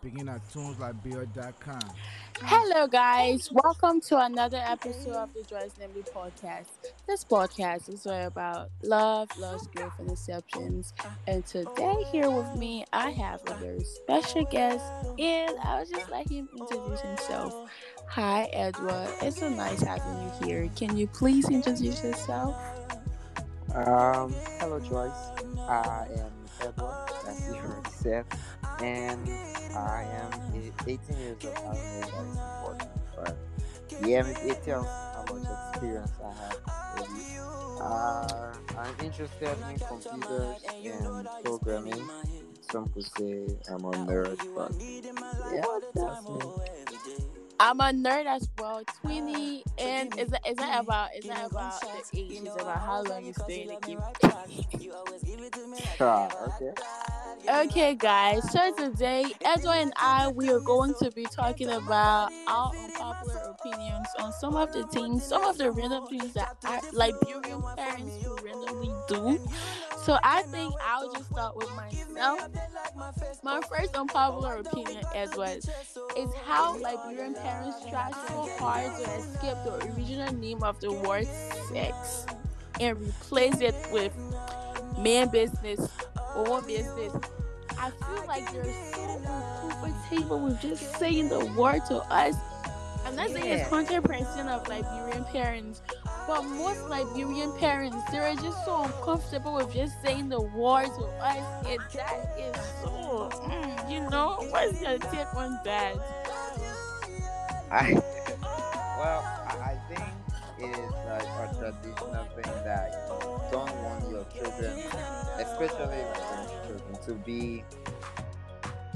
Begin at tuneslikebeard.com. Hello, guys. Welcome to another episode of the Joyce Namely podcast. This podcast is all about love, love's grief, and deceptions. And today, here with me, I have a very special guest, and I would just like him introduce himself. Hi, Edward. It's so nice having you here. Can you please introduce yourself? Um, hello, Joyce. I am Edward, as you already said, and I am e- 18 years old. I know that is important, but yeah, it, tells how much experience I have. Really. Uh, I'm interested in computers and programming. Some could say I'm a nerd, but yeah, that's me. I'm a nerd as well, 20, and is that, is that about is that about the age? It's about how long you stay in the game. Ah, okay. Okay, guys. So today, Edward and I, we are going to be talking about our unpopular opinions on some of the things, some of the random things that I, Liberian parents randomly do. So I think I'll just start with myself. My first unpopular opinion, Edward, is how Liberian parents try so hard to escape the original name of the word sex and replace it with man business, woman business. I feel like you're so uncomfortable with just saying the word to us. I'm not saying it's Yeah. hundred percent of Liberian parents, but most Liberian parents they're just so uncomfortable with just saying the word to us, and that is so. mm, you know, what's your take on that? I well, I, think it is traditional thing that you don't want your children, especially your children, to be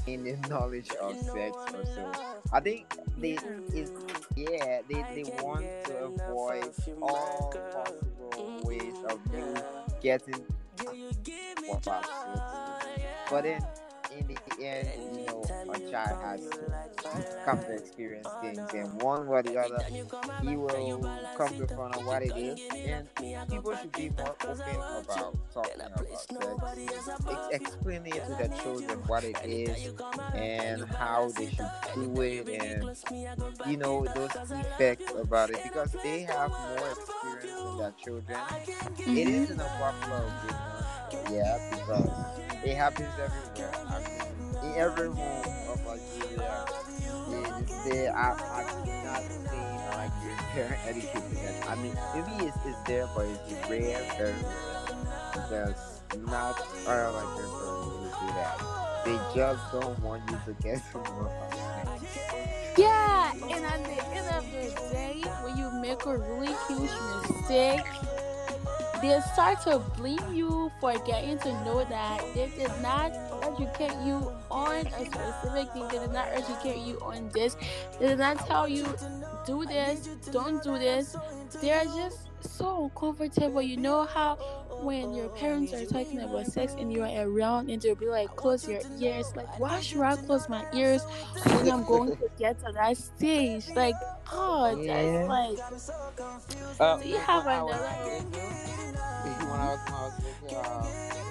in the knowledge of sex or so. I think they is yeah they, they want to avoid all possible ways of you getting uh, what about sex. But then end, you know, a child has to come to experience things, and one way or the other, he will come to find of what it is. And people should be more open about talking about sex, ex- explaining it to their children what it is and how they should do it, and you know those effects about it because they have more experience than their children. It isn't a popular yeah, because it happens everywhere. I every home of Nigeria, they, they are, are not your parent educating them. I mean, maybe it's, it's there, but it's rare, very rare. Because not all like your parents do that. They just don't want you to get to about. Yeah, and at the end of the day, when you make a really huge mistake, they start to blame you for getting to know that they did not educate you on a specific thing. They did not educate you on this. They did not tell you do this, don't do this. They're just so uncomfortable. You know how when your parents are talking about sex and you're around and they'll be like, close your ears. Like, why should I close my ears when I'm going to get to that stage? Like, oh, Yeah. that's like, Uh, do you have I was another? little, when I was when I was little, uh,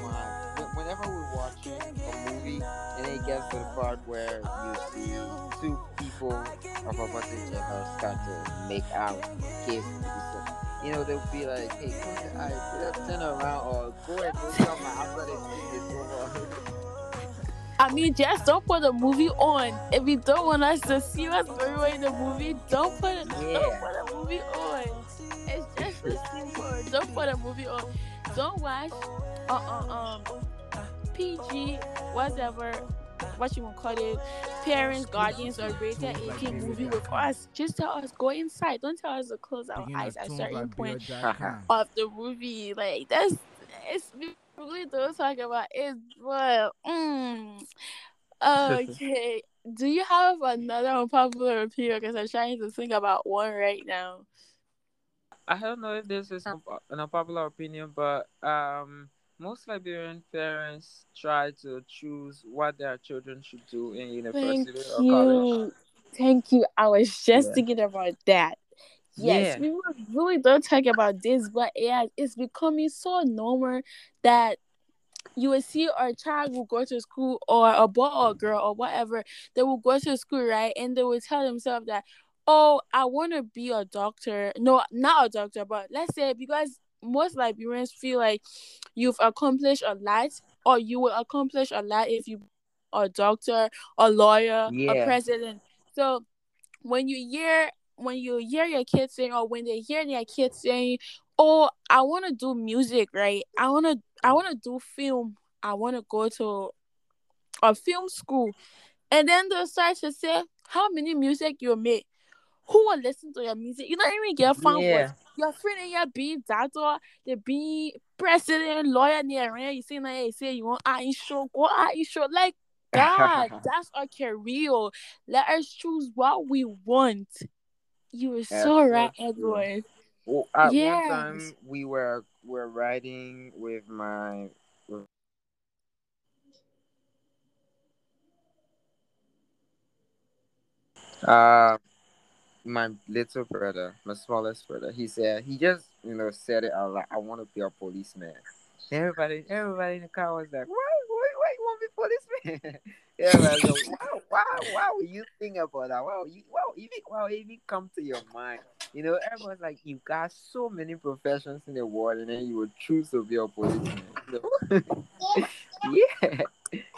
my, when- whenever we're watching a movie and it gets to the part where you see two people of opposite gender start to make out, kiss, you know, they'll be like, "Hey, close your eyes, turn around, or go and do something after the is over." I mean, just don't put the movie on. If you don't want us to see what's going on in the movie, don't put it. Don't put the movie on. It's just as simple. Don't put the movie on. Don't watch. Uh uh um. PG whatever. What you want to call it? Parents, guardians, or rated 18 movie with us. Just tell us go inside. Don't tell us to close our eyes at at certain point of the movie. Like that's it's we really don't talk about it, but mm, okay. Do you have another unpopular opinion? Because I'm trying to think about one right now. I don't know if this is an unpopular opinion, but um, most Liberian parents try to choose what their children should do in Thank university or college. you. Thank you. I was just Yeah. thinking about that. Yes, Yeah. we really don't talk about this, but yeah, it's becoming so normal that you will see our child will go to school or a boy or a girl or whatever they will go to school right and they will tell themselves that oh i want to be a doctor no not a doctor but let's say because most liberians feel like you've accomplished a lot or you will accomplish a lot if you are a doctor a lawyer Yeah. a president. So when you hear when you hear your kids saying or when they hear their kids saying oh i want to do music right? I want to i want to do film. I want to go to a film school. And then they'll start to say how many music you make? Who will listen to your music? You don't even get fun Yeah. Your friend and your be doctor they be president lawyer near around you see like you say you want I show go I show like God that's our career let us choose what we want you were so right true. Edward Well, at Yes. one time we were were riding with my uh my little brother, my smallest brother. He said he just you know said it out loud. I want to be a policeman. Everybody, everybody in the car was like, "Why, why, why you want to be policeman?" Everybody was like, "Wow, wow, wow!" You think about that? Wow, you, wow, even, wow, even come to your mind. You know, everyone's like, "You got so many professions in the world, and then you would choose to be a policeman." Know? yeah,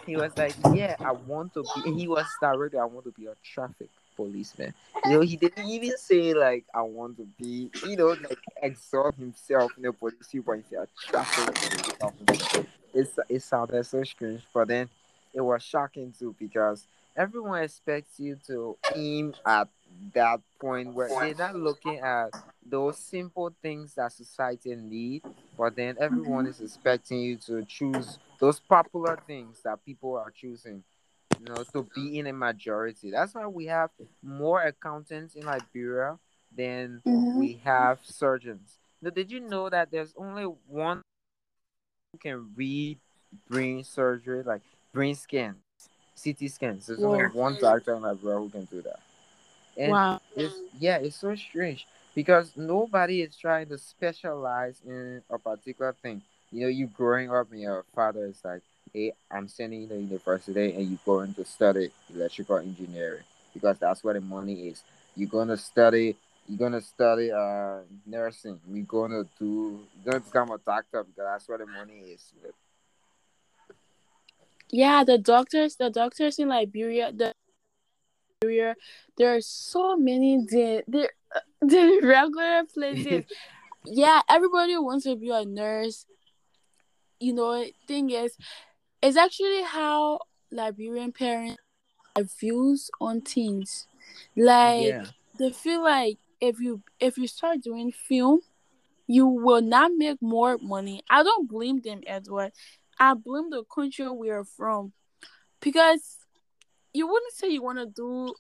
he was like, "Yeah, I want to be." He was directly, "I want to be a traffic policeman." You know, he didn't even say like, "I want to be," you know, like exalt himself in the police but he said, "A traffic police officer." It's it sounded so strange, but then it was shocking too because everyone expects you to aim at that point where they're not looking at those simple things that society need, but then everyone is expecting you to choose those popular things that people are choosing, you know, to be in a majority. That's why we have more accountants in Liberia than Mhm. we have surgeons. Now, did you know that there's only one who can read brain surgery, like brain scans, CT scans? There's only one doctor in Liberia who can do that. And wow it's yeah, it's so strange because nobody is trying to specialize in a particular thing. You know, you growing up and your father is like, Hey, I'm sending you to university and you're going to study electrical engineering because that's where the money is. You're gonna study you're gonna study uh nursing. You're gonna do you're gonna become a doctor because that's where the money is. yeah the doctors the doctors in liberia the Liberia, there are so many the the, the regular places yeah everybody wants to be a nurse you know thing is it's actually how liberian parents have views on things. Like yeah. they feel like if you if you start doing film you will not make more money. I don't blame them edward. I blame the country we are from. Because you wouldn't say you want to do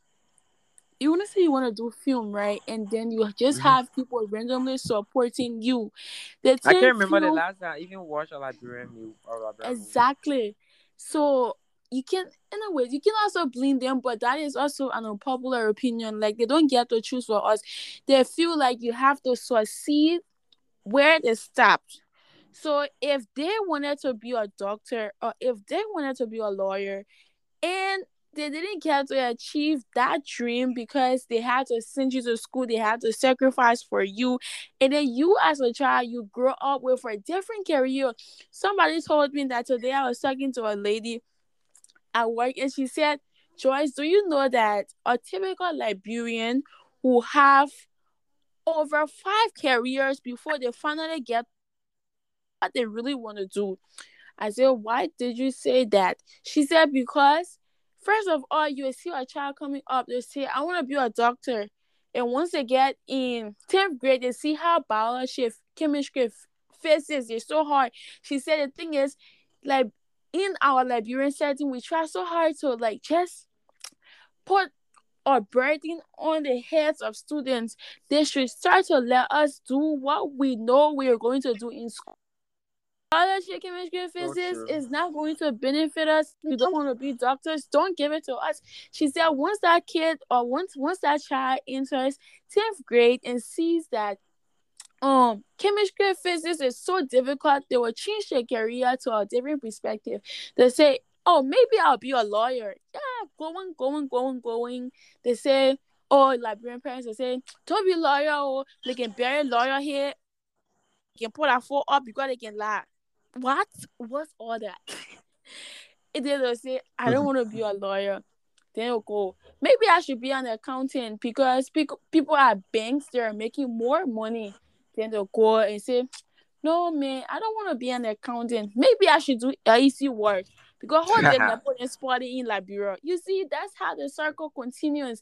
you want to say you want to do film right and then you just Mhm. have people randomly supporting you I can't remember the last time I even watched a. A Liberian movie. Exactly. So you can, in a way, you can also blame them, but that is also an unpopular opinion. Like they don't get to choose for us. They feel like you have to succeed where they stopped. So if they wanted to be a doctor or if they wanted to be a lawyer and they didn't get to achieve that dream because they had to send you to school, they had to sacrifice for you, and then you as a child, you grow up with a different career. Somebody told me that today I was talking to a lady at work and she said, Joyce, do you know that a typical Liberian who have over five careers before they finally get what they really want to do? I said, why did you say that? She said, because first of all, you see a child coming up, they say, I want to be a doctor. And once they get in 10th grade, they see how biology, chemistry, physics is so hard. She said, the thing is, like, in our Liberian setting, we try so hard to, like, just put our burden on the heads of students. They should start to let us do what we know we are going to do in school biology, chemistry, physics true. is not going to benefit us. We don't want to be doctors, don't give it to us. She said once that kid or once once that child enters 10th grade and sees that um chemistry physics is so difficult they will change their career to a different perspective they say oh maybe i'll be a lawyer yeah going going going going they say oh liberian parents are saying, don't be a lawyer oh they can bury lawyer here You can put that foot up because they can lie what what's all that and then they'll say i don't want to be a lawyer then they'll go maybe i should be an accountant because people people at banks they're making more money then they'll go and say, No, man, I don't want to be an accountant. Maybe I should do easy work. Because how did put spotty in Liberia? You see, that's how the circle continues.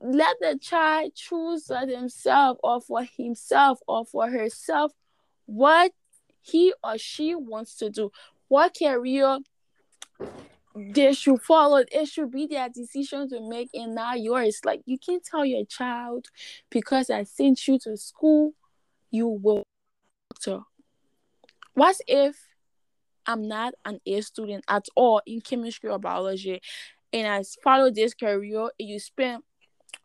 Let the child choose for himself or for himself or for herself what he or she wants to do, what career they should follow. It should be their decision to make and not yours. Like you can't tell your child because I sent you to school you will doctor. What if I'm not an A student at all in chemistry or biology and I follow this career and you spend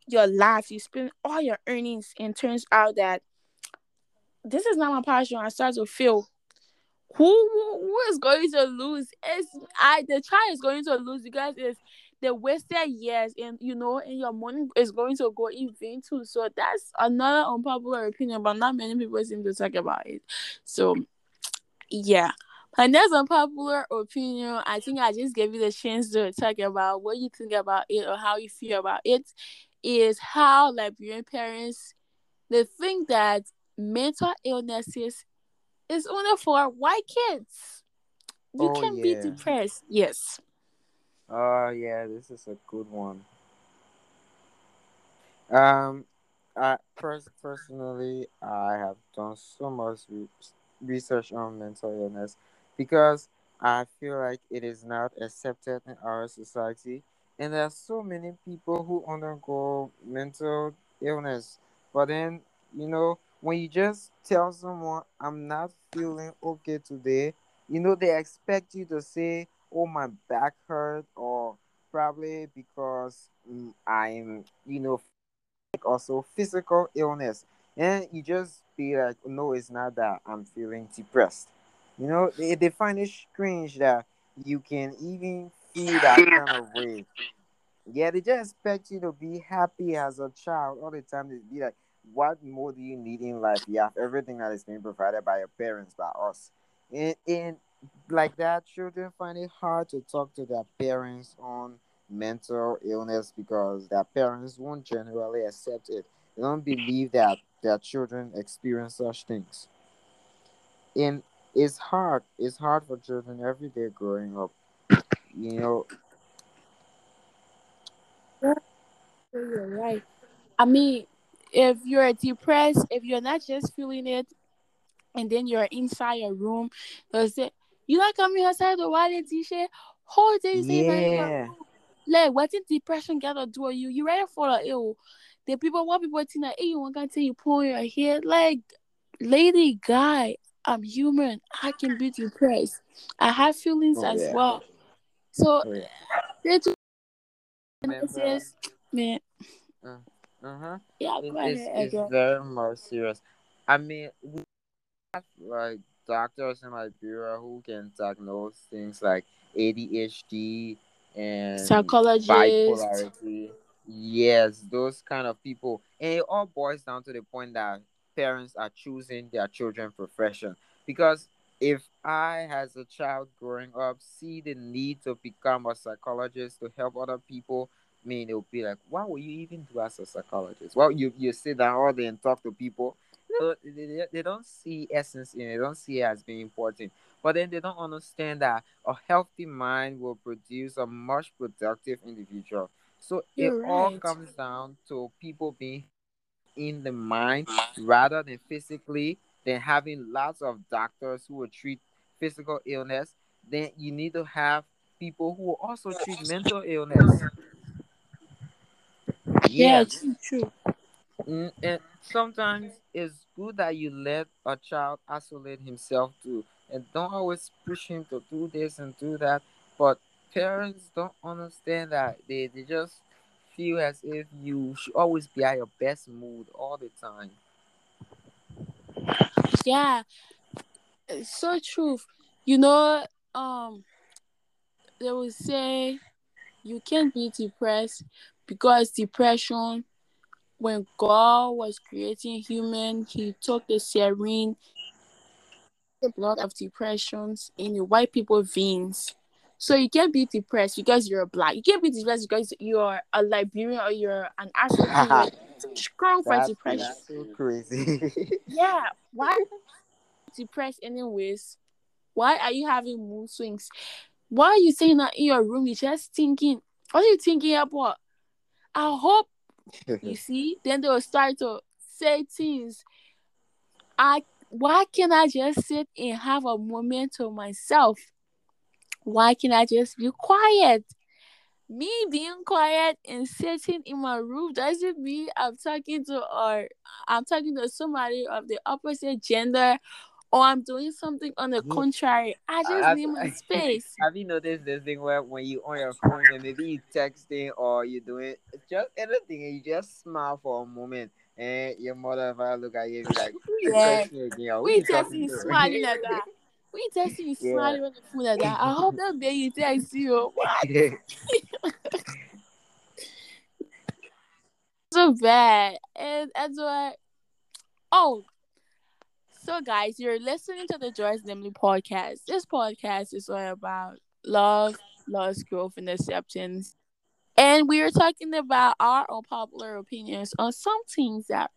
your life, you spend all your earnings and turns out that this is not my passion. I start to feel who who is going to lose? Is I the child is going to lose because it's the wasted years and you know and your money is going to go in vain too so that's another unpopular opinion but not many people seem to talk about it so yeah my next unpopular opinion i think i just gave you the chance to talk about what you think about it or how you feel about it is how liberian parents they think that mental illnesses is only for white kids you Oh, can yeah. be depressed yes Oh yeah, this is a good one. Um, I pers- personally, I have done so much re- research on mental illness because I feel like it is not accepted in our society, and there are so many people who undergo mental illness. But then, you know, when you just tell someone, "I'm not feeling okay today," you know, they expect you to say, "Oh, my back hurt," or probably because mm, I'm, you know, also physical illness. And you just be like no it's not that i'm feeling depressed. You know they, they find it strange that you can even feel that kind of way. Yeah they just expect you to be happy as a child all the time. They be like what more do you need in life? You have everything that is being provided by your parents by us. And, and like that children find it hard to talk to their parents on mental illness because their parents won't generally accept it. They don't believe that their children experience such things. And it's hard it's hard for children every day growing up you know? You're right. I mean, if you're depressed, if you're not just feeling it, and then you're inside your room, they'll say, "You not coming outside the wallet t-shirt? Whole day you say you're yeah. Like, what did depression got to do with you? You ready for the ill? The people, what people think that, hey, you want to tell you pull your hair? Like, lady, guy, I'm human. I can be depressed. I have feelings oh as yeah well. So, oh yeah they just, remember man, uh, uh-huh. Yeah, go it's, ahead, it's Edgar. very more serious. I mean we have like doctors in liberia who can diagnose things like adhd and Psychologist. bipolarity. Yes those kind of people. And it all boils down to the point that parents are choosing their children profession. Because if i as a child growing up see the need to become a psychologist to help other people Mean it'll be like why would you even do as a psychologist well you you sit down all day and talk to people No, they, they, don't see essence in it they don't see it as being important but then they don't understand that a healthy mind will produce a much productive individual so it You're all right. comes down to people being in the mind rather than physically, than having lots of doctors who will treat physical illness. Then you need to have people who will also treat mental illness. Yeah, Yes. true, and sometimes it's good that you let a child isolate himself too, and don't always push him to do this and do that. But parents don't understand that. They, they just feel as if you should always be at your best mood all the time. Yeah, it's so true. You know, um, they will say you can't be depressed because depression. When God was creating human, He took the serene, the blood of depressions in the white people veins. So you can't be depressed because you're black. You can't be depressed because you're a Liberian or you're an African. Strong for That depression. is so crazy. Yeah. Why depressed anyways? Why are you having mood swings? Why are you saying that in your room? You're just thinking. What are you thinking about? I hope you see. Then they will start to say things. I why can't I just sit and have a moment to myself? Why can't I just be quiet? Me being quiet and sitting in my room doesn't mean I'm talking to or I'm talking to somebody of the opposite gender or I'm doing something on the Yeah. contrary. I just Have- need my space. Have you noticed this thing where when you on your phone and maybe you texting or you doing just anything and you just smile for a moment and your mother father look at you like, "Who you Yeah. Who We you texting smiling like that. We texting Yeah. smiling on the phone like that. I hope that baby text you. What? so bad. And that's what oh so guys, you're listening to the Joyce Namely podcast. This podcast is all about love, loss, growth, and acceptance. And we are talking about our unpopular opinions on some things that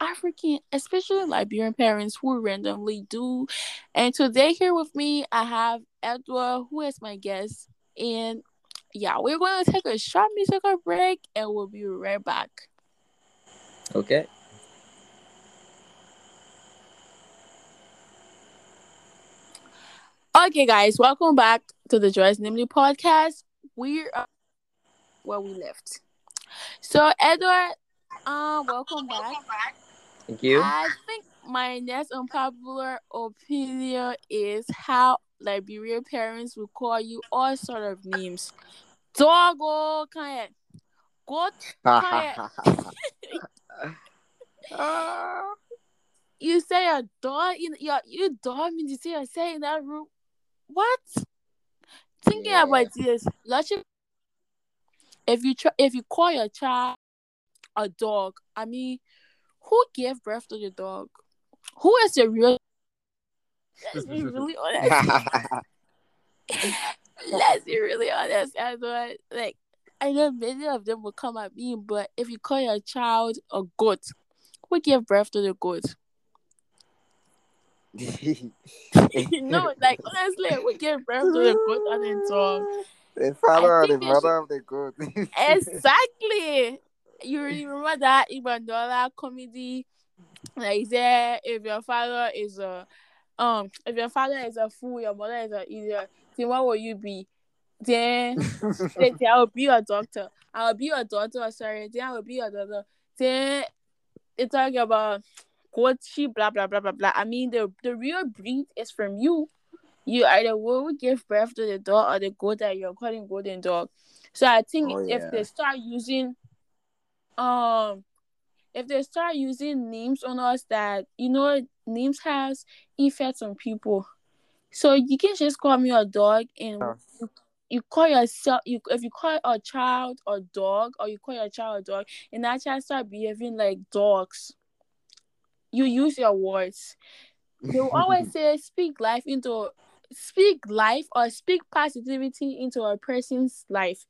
African, especially Liberian parents who randomly do. And today here with me, I have Edward, who is my guest. And yeah, we're going to take a short musical break and we'll be right back. okay. Okay, guys, welcome back to the Joyce Namely podcast. We're uh, where we left. So, Edward, um, welcome back. Thank you. I think my next unpopular opinion is how Liberian parents will call you all sort of names. Doggo, kind of goat. Ah. You say a dog in your you dog means you say a say in that room. What? Thinking Yeah. about this, you. If you try, if you call your child a dog, I mean, who gave birth to the dog? Who is the real? Let's be really honest. Let's be really honest. I know, like, I know many of them will come at me, but if you call your child a goat, who gave birth to the goat? no, like honestly, we gave birth to the goat and the dog? The father or the mother of the good. Exactly. You remember that Ibandola comedy? Like, there if your father is a um if your father is a fool, your mother is an idiot, then what will you be? Then say, I will be your doctor. I will be your doctor, sorry. Then I will be your doctor. Then they talk about Gucci, blah blah blah blah blah. I mean the the real breed is from you. You either will give birth to the dog or the goat that you're calling golden dog. So I think Oh, if yeah. they start using um if they start using names on us that you know names has effects on people. So you can just call me a dog and you, you call yourself you if you call a child a dog or you call your child a dog and that child start behaving like dogs. You use your words. They will always say speak life into speak life or speak positivity into a person's life.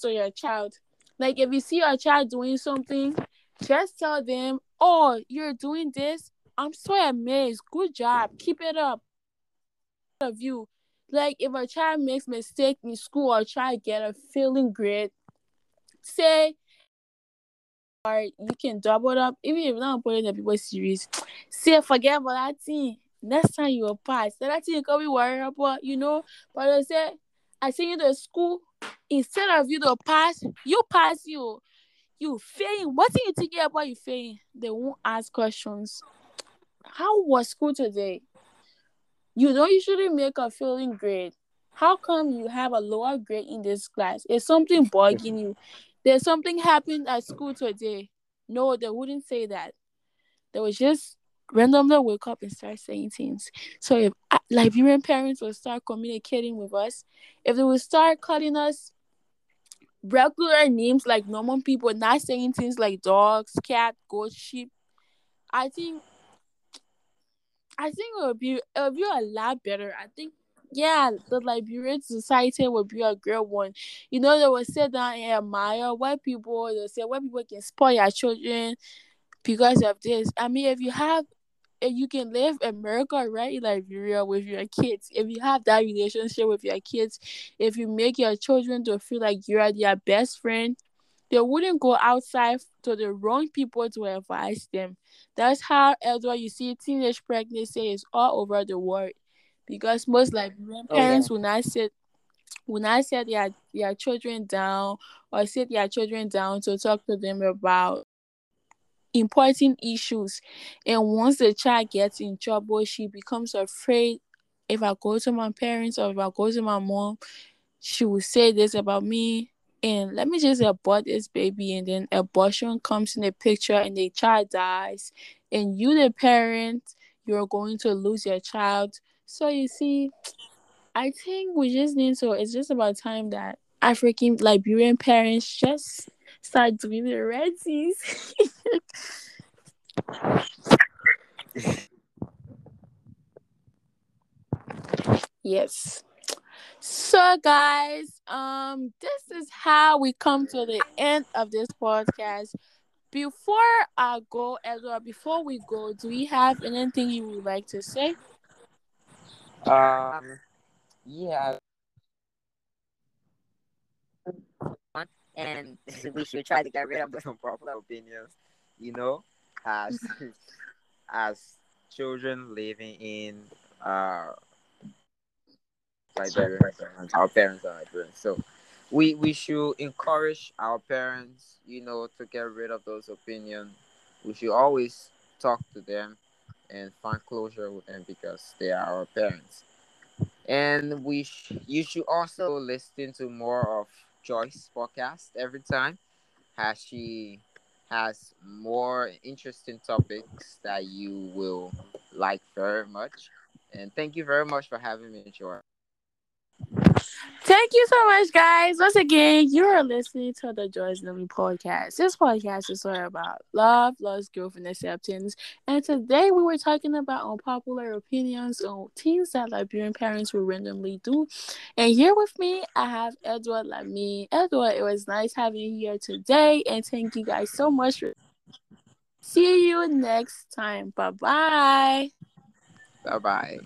To your child. Like if you see your child doing something, just tell them, Oh, you're doing this. I'm so amazed. Good job. Keep it up. Of you. Like if a child makes mistake in school or try to get a failing grade, say or you can double up. Even if you don't put in people's series. Say forget about that thing. Next time you will pass. That thing you can be worried about, you know. But I say I send you to school instead of you to pass, you pass you. You failing. What are you thinking about you failing? They won't ask questions. How was school today? You don't usually make a failing grade. How come you have a lower grade in this class? Is something bugging you? There's something happened at school today. No, they wouldn't say that. they would just randomly wake up and start saying things. So if Liberian parents will start communicating with us, if they will start calling us regular names like normal people, not saying things like dogs, cat, goat, sheep, I think I think it would be it would be a lot better. I think yeah, the Liberian society would be a great one. You know, they will sit down and admire white people. They say white people can spoil your children because of this. I mean, if you have, if you can live America right in Liberia with your kids, if you have that relationship with your kids, if you make your children to feel like you are their best friend, they wouldn't go outside to the wrong people to advise them. That's how, although you see teenage pregnancy is all over the world because most Liberian parents oh, yeah. will not sit will not set their, their children down or sit their children down to talk to them about important issues. And once the child gets in trouble, she becomes afraid if I go to my parents or if I go to my mom, she will say this about me. And let me just abort this baby, and then abortion comes in the picture, and the child dies, and you, the parent, you're going to lose your child so you see, I think we just need to. It's just about time that African Liberian parents just start doing the red seas. yes. So guys, um, this is how we come to the end of this podcast. Before I go, Edward, before we go, do we have anything you would like to say? Um, yeah. And we should try to get rid of those unpopular opinions, you know, as as children living in uh Liberian parents, our parents are Liberian. So we we should encourage our parents, you know, to get rid of those opinions. We should always talk to them and find closure with them because they are our parents. And we sh- you should also listen to more of Joyce's podcast every time as she has more interesting topics that you will like very much. And thank you very much for having me, Joy. Thank you so much, guys. Once again, you are listening to the Joyce Lily podcast. This podcast is all about love, loss, growth, and acceptance. And today we were talking about unpopular opinions on things that Liberian parents will randomly do. And here with me, I have Edward Lamy. Edward, it was nice having you here today. And thank you guys so much. For- See you next time. Bye bye. Bye bye.